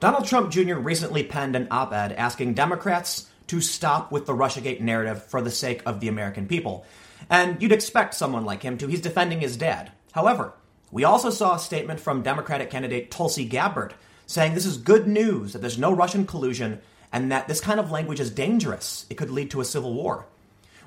Donald Trump Jr. recently penned an op ed asking Democrats to stop with the Russiagate narrative for the sake of the American people. And you'd expect someone like him to. He's defending his dad. However, we also saw a statement from Democratic candidate Tulsi Gabbard saying this is good news that there's no Russian collusion and that this kind of language is dangerous. It could lead to a civil war.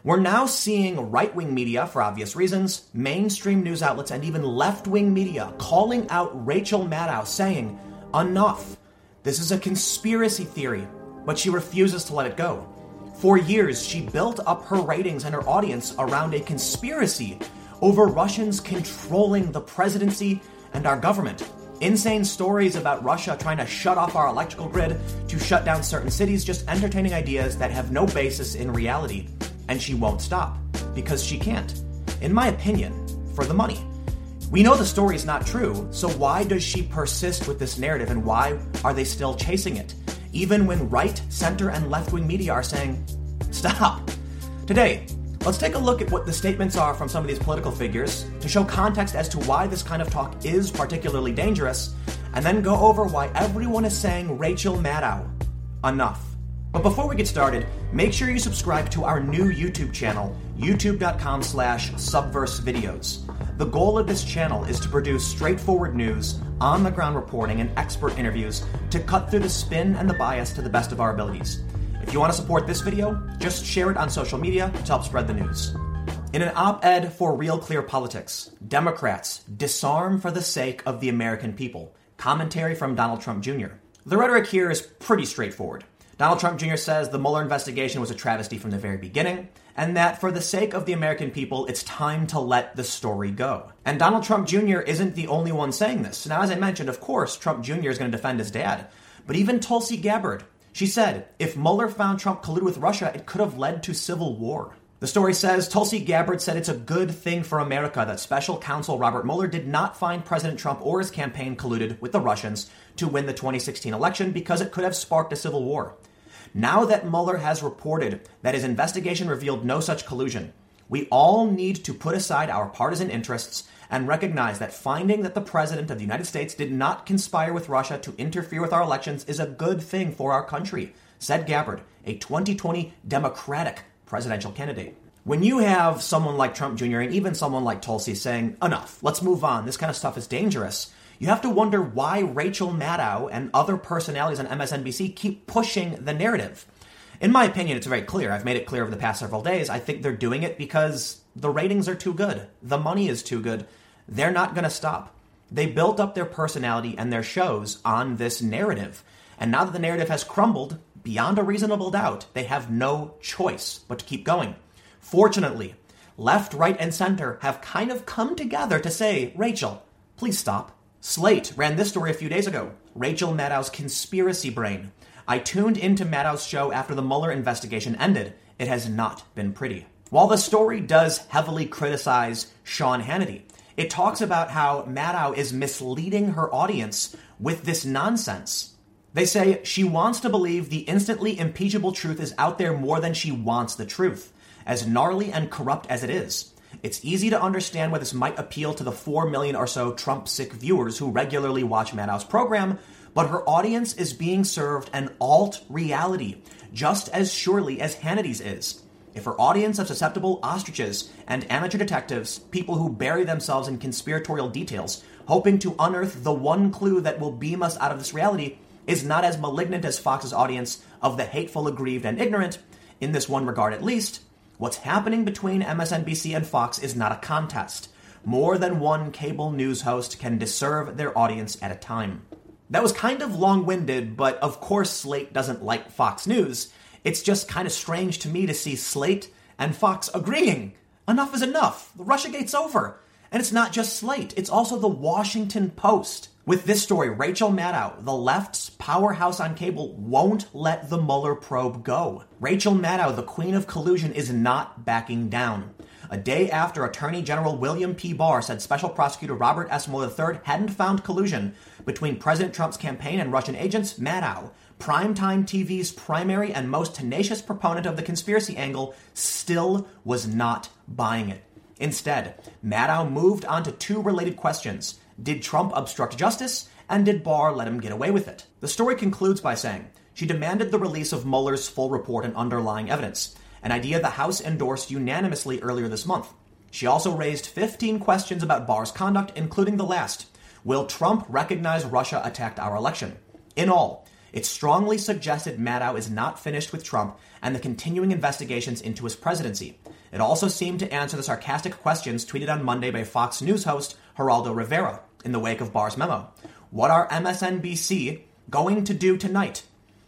We're now seeing right wing media, for obvious reasons, mainstream news outlets, and even left wing media calling out Rachel Maddow, saying, Enough. This is a conspiracy theory but she refuses to let it go. For years, she built up her ratings and her audience around a conspiracy over Russians controlling the presidency and our government. Insane stories about Russia trying to shut off our electrical grid, to shut down certain cities, just entertaining ideas that have no basis in reality. And she won't stop, because she can't. In my opinion, for the money. We know the story is not true, so why does she persist with this narrative and why are they still chasing it? even when right, center, and left wing media are saying, stop. Today, let's take a look at what the statements are from some of these political figures to show context as to why this kind of talk is particularly dangerous, and then go over why everyone is saying Rachel Maddow. Enough. But before we get started, make sure you subscribe to our new YouTube channel, youtube.com slash subversevideos. The goal of this channel is to produce straightforward news, on the ground reporting, and expert interviews to cut through the spin and the bias to the best of our abilities. If you want to support this video, just share it on social media to help spread the news. In an op ed for Real Clear Politics, Democrats disarm for the sake of the American people. Commentary from Donald Trump Jr. The rhetoric here is pretty straightforward. Donald Trump Jr. says the Mueller investigation was a travesty from the very beginning, and that for the sake of the American people, it's time to let the story go. And Donald Trump Jr. isn't the only one saying this. Now, as I mentioned, of course, Trump Jr. is going to defend his dad, but even Tulsi Gabbard, she said, if Mueller found Trump colluded with Russia, it could have led to civil war. The story says Tulsi Gabbard said it's a good thing for America that special counsel Robert Mueller did not find President Trump or his campaign colluded with the Russians to win the 2016 election because it could have sparked a civil war. Now that Mueller has reported that his investigation revealed no such collusion, we all need to put aside our partisan interests and recognize that finding that the President of the United States did not conspire with Russia to interfere with our elections is a good thing for our country, said Gabbard, a 2020 Democratic presidential candidate. When you have someone like Trump Jr. and even someone like Tulsi saying, enough, let's move on, this kind of stuff is dangerous, you have to wonder why Rachel Maddow and other personalities on MSNBC keep pushing the narrative. In my opinion, it's very clear. I've made it clear over the past several days. I think they're doing it because the ratings are too good. The money is too good. They're not going to stop. They built up their personality and their shows on this narrative. And now that the narrative has crumbled, beyond a reasonable doubt, they have no choice but to keep going. Fortunately, left, right, and center have kind of come together to say, Rachel, please stop. Slate ran this story a few days ago Rachel Maddow's conspiracy brain. I tuned into Maddow's show after the Mueller investigation ended. It has not been pretty. While the story does heavily criticize Sean Hannity, it talks about how Maddow is misleading her audience with this nonsense. They say she wants to believe the instantly impeachable truth is out there more than she wants the truth, as gnarly and corrupt as it is. It's easy to understand why this might appeal to the 4 million or so Trump sick viewers who regularly watch Maddow's program, but her audience is being served an alt reality, just as surely as Hannity's is. If her audience of susceptible ostriches and amateur detectives, people who bury themselves in conspiratorial details, hoping to unearth the one clue that will beam us out of this reality, is not as malignant as Fox's audience of the hateful, aggrieved, and ignorant, in this one regard at least, what's happening between MSNBC and Fox is not a contest. More than one cable news host can disserve their audience at a time. That was kind of long winded, but of course Slate doesn't like Fox News. It's just kind of strange to me to see Slate and Fox agreeing. Enough is enough. The Russiagate's over. And it's not just Slate, it's also the Washington Post. With this story, Rachel Maddow, the left's powerhouse on cable, won't let the Mueller probe go. Rachel Maddow, the queen of collusion, is not backing down. A day after Attorney General William P. Barr said Special Prosecutor Robert S. Mueller III hadn't found collusion between President Trump's campaign and Russian agents, Maddow, primetime TV's primary and most tenacious proponent of the conspiracy angle, still was not buying it. Instead, Maddow moved on to two related questions did Trump obstruct justice? And did Barr let him get away with it? The story concludes by saying she demanded the release of Mueller's full report and underlying evidence, an idea the House endorsed unanimously earlier this month. She also raised 15 questions about Barr's conduct, including the last Will Trump recognize Russia attacked our election? In all, it strongly suggested Maddow is not finished with Trump and the continuing investigations into his presidency. It also seemed to answer the sarcastic questions tweeted on Monday by Fox News host Geraldo Rivera in the wake of Barr's memo. What are MSNBC going to do tonight?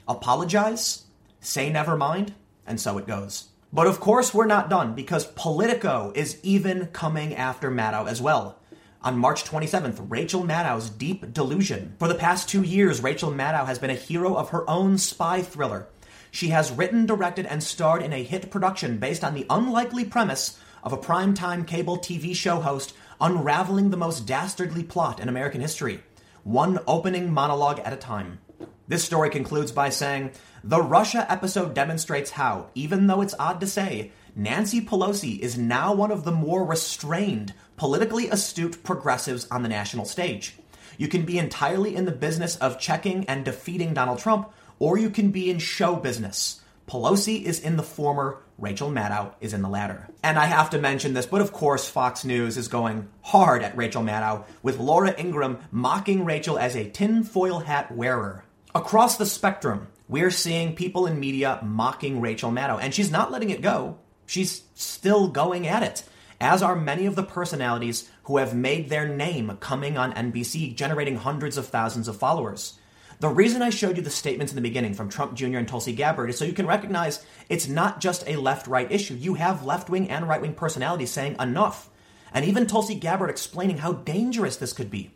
Apologize? Say never mind? And so it goes. But of course, we're not done because Politico is even coming after Maddow as well. On March 27th, Rachel Maddow's Deep Delusion. For the past two years, Rachel Maddow has been a hero of her own spy thriller. She has written, directed, and starred in a hit production based on the unlikely premise of a primetime cable TV show host unraveling the most dastardly plot in American history, one opening monologue at a time. This story concludes by saying The Russia episode demonstrates how, even though it's odd to say, Nancy Pelosi is now one of the more restrained, politically astute progressives on the national stage. You can be entirely in the business of checking and defeating Donald Trump, or you can be in show business. Pelosi is in the former, Rachel Maddow is in the latter. And I have to mention this, but of course, Fox News is going hard at Rachel Maddow, with Laura Ingraham mocking Rachel as a tinfoil hat wearer. Across the spectrum, we're seeing people in media mocking Rachel Maddow, and she's not letting it go. She's still going at it, as are many of the personalities who have made their name coming on NBC, generating hundreds of thousands of followers. The reason I showed you the statements in the beginning from Trump Jr. and Tulsi Gabbard is so you can recognize it's not just a left right issue. You have left wing and right wing personalities saying enough. And even Tulsi Gabbard explaining how dangerous this could be.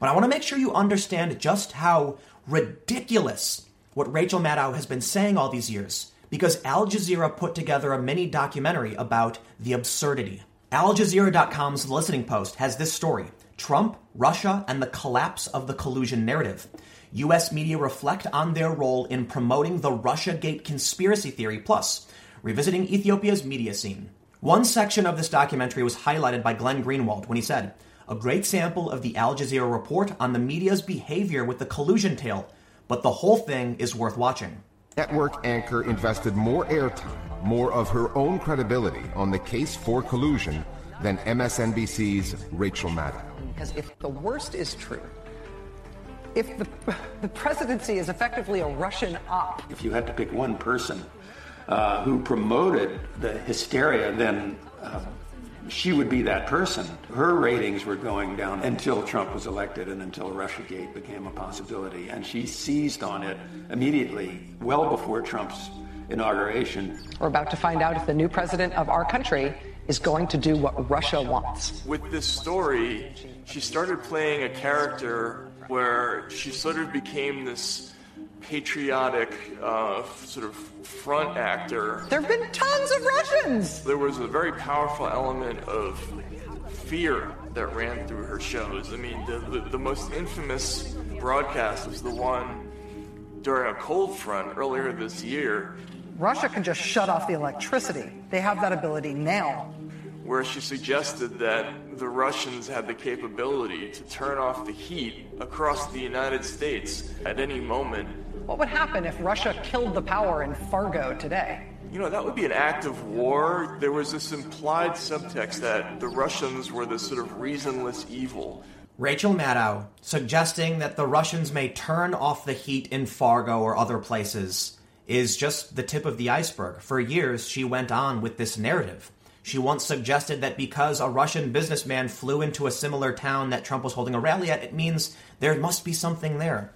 But I want to make sure you understand just how ridiculous what Rachel Maddow has been saying all these years because Al Jazeera put together a mini documentary about the absurdity. Al Jazeera.com's listening post has this story Trump, Russia, and the collapse of the collusion narrative. U.S. media reflect on their role in promoting the Russiagate conspiracy theory, plus revisiting Ethiopia's media scene. One section of this documentary was highlighted by Glenn Greenwald when he said, A great sample of the Al Jazeera report on the media's behavior with the collusion tale, but the whole thing is worth watching. Network anchor invested more airtime, more of her own credibility on the case for collusion than MSNBC's Rachel Maddow. Because if the worst is true, if the, the presidency is effectively a Russian op. If you had to pick one person uh, who promoted the hysteria, then uh, she would be that person. Her ratings were going down until Trump was elected and until Russiagate became a possibility. And she seized on it immediately, well before Trump's inauguration. We're about to find out if the new president of our country is going to do what Russia wants. With this story, she started playing a character where she sort of became this patriotic uh, sort of front actor. There have been tons of Russians. There was a very powerful element of fear that ran through her shows. I mean, the, the, the most infamous broadcast was the one during a cold front earlier this year. Russia can just shut off the electricity. They have that ability now. Where she suggested that the Russians had the capability to turn off the heat across the United States at any moment what would happen if Russia killed the power in Fargo today? You know, that would be an act of war. There was this implied subtext that the Russians were this sort of reasonless evil. Rachel Maddow suggesting that the Russians may turn off the heat in Fargo or other places is just the tip of the iceberg. For years, she went on with this narrative. She once suggested that because a Russian businessman flew into a similar town that Trump was holding a rally at, it means there must be something there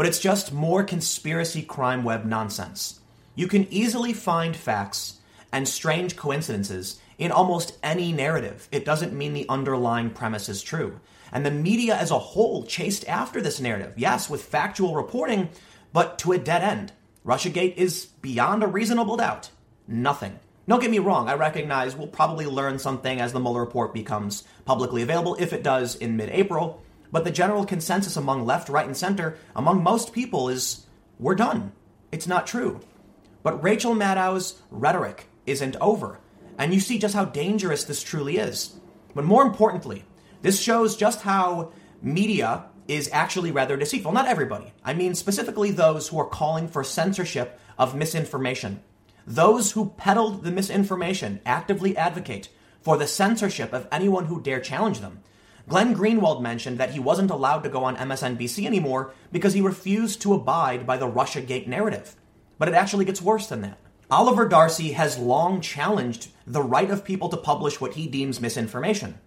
but it's just more conspiracy crime web nonsense. You can easily find facts and strange coincidences in almost any narrative. It doesn't mean the underlying premise is true. And the media as a whole chased after this narrative, yes, with factual reporting, but to a dead end. Russiagate is beyond a reasonable doubt. Nothing. Don't get me wrong, I recognize we'll probably learn something as the Mueller report becomes publicly available, if it does in mid April. But the general consensus among left, right, and center, among most people, is we're done. It's not true. But Rachel Maddow's rhetoric isn't over. And you see just how dangerous this truly is. But more importantly, this shows just how media is actually rather deceitful. Not everybody. I mean specifically those who are calling for censorship of misinformation. Those who peddled the misinformation actively advocate for the censorship of anyone who dare challenge them. Glenn Greenwald mentioned that he wasn't allowed to go on MSNBC anymore because he refused to abide by the Russiagate narrative. But it actually gets worse than that. Oliver Darcy has long challenged the right of people to publish what he deems misinformation.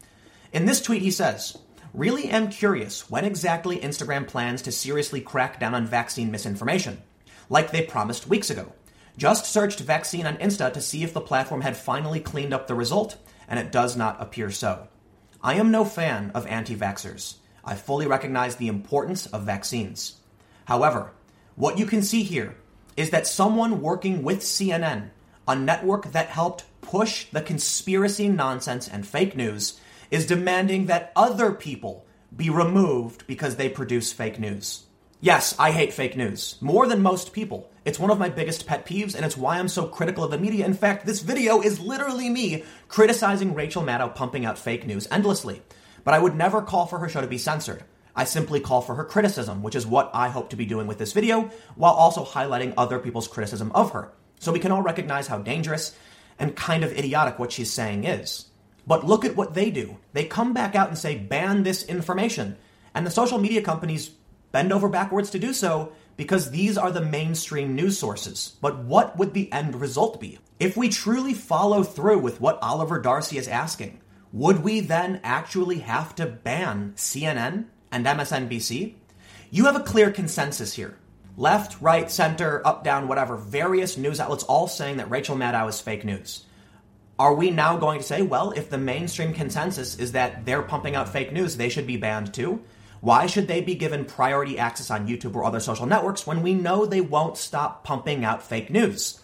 In this tweet, he says, Really am curious when exactly Instagram plans to seriously crack down on vaccine misinformation, like they promised weeks ago. Just searched vaccine on Insta to see if the platform had finally cleaned up the result, and it does not appear so. I am no fan of anti vaxxers. I fully recognize the importance of vaccines. However, what you can see here is that someone working with CNN, a network that helped push the conspiracy nonsense and fake news, is demanding that other people be removed because they produce fake news. Yes, I hate fake news. More than most people. It's one of my biggest pet peeves, and it's why I'm so critical of the media. In fact, this video is literally me criticizing Rachel Maddow pumping out fake news endlessly. But I would never call for her show to be censored. I simply call for her criticism, which is what I hope to be doing with this video, while also highlighting other people's criticism of her. So we can all recognize how dangerous and kind of idiotic what she's saying is. But look at what they do. They come back out and say, ban this information. And the social media companies bend over backwards to do so because these are the mainstream news sources. But what would the end result be? If we truly follow through with what Oliver Darcy is asking, would we then actually have to ban CNN and MSNBC? You have a clear consensus here. Left, right, center, up, down, whatever, various news outlets all saying that Rachel Maddow is fake news. Are we now going to say, well, if the mainstream consensus is that they're pumping out fake news, they should be banned too? Why should they be given priority access on YouTube or other social networks when we know they won't stop pumping out fake news?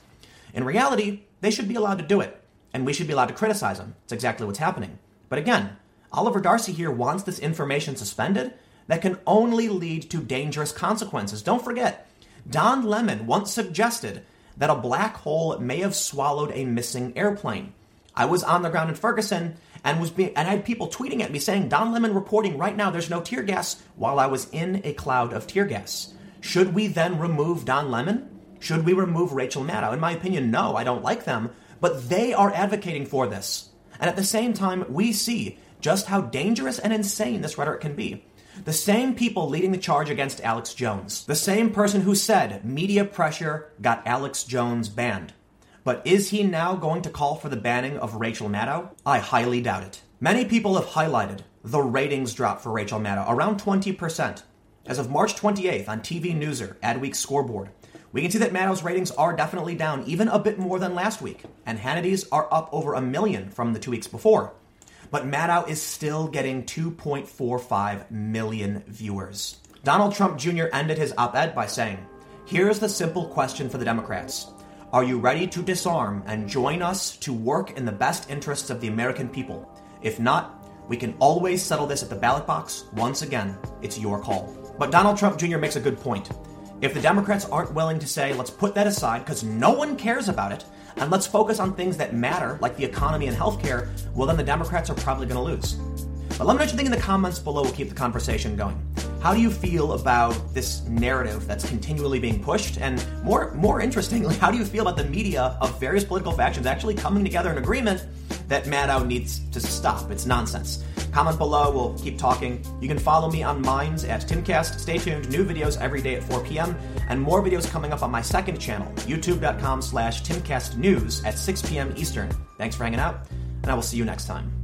In reality, they should be allowed to do it, and we should be allowed to criticize them. It's exactly what's happening. But again, Oliver Darcy here wants this information suspended that can only lead to dangerous consequences. Don't forget, Don Lemon once suggested that a black hole may have swallowed a missing airplane. I was on the ground in Ferguson and was being, and I had people tweeting at me saying, Don Lemon reporting right now there's no tear gas while I was in a cloud of tear gas. Should we then remove Don Lemon? Should we remove Rachel Maddow? In my opinion, no, I don't like them, but they are advocating for this. And at the same time, we see just how dangerous and insane this rhetoric can be. The same people leading the charge against Alex Jones, the same person who said media pressure got Alex Jones banned, but is he now going to call for the banning of Rachel Maddow? I highly doubt it. Many people have highlighted the ratings drop for Rachel Maddow, around 20%. As of March 28th on TV Newser, Adweek scoreboard, we can see that Maddow's ratings are definitely down even a bit more than last week, and Hannity's are up over a million from the two weeks before. But Maddow is still getting 2.45 million viewers. Donald Trump Jr. ended his op ed by saying, Here's the simple question for the Democrats are you ready to disarm and join us to work in the best interests of the American people? If not, we can always settle this at the ballot box. Once again, it's your call. But Donald Trump Jr. makes a good point. If the Democrats aren't willing to say, let's put that aside because no one cares about it, and let's focus on things that matter, like the economy and healthcare, well, then the Democrats are probably going to lose. But let me know what you think in the comments below. We'll keep the conversation going. How do you feel about this narrative that's continually being pushed? And more, more interestingly, how do you feel about the media of various political factions actually coming together in agreement that Maddow needs to stop? It's nonsense. Comment below. We'll keep talking. You can follow me on Minds at Timcast. Stay tuned. New videos every day at 4 p.m. and more videos coming up on my second channel, youtube.com slash timcastnews at 6 p.m. Eastern. Thanks for hanging out, and I will see you next time.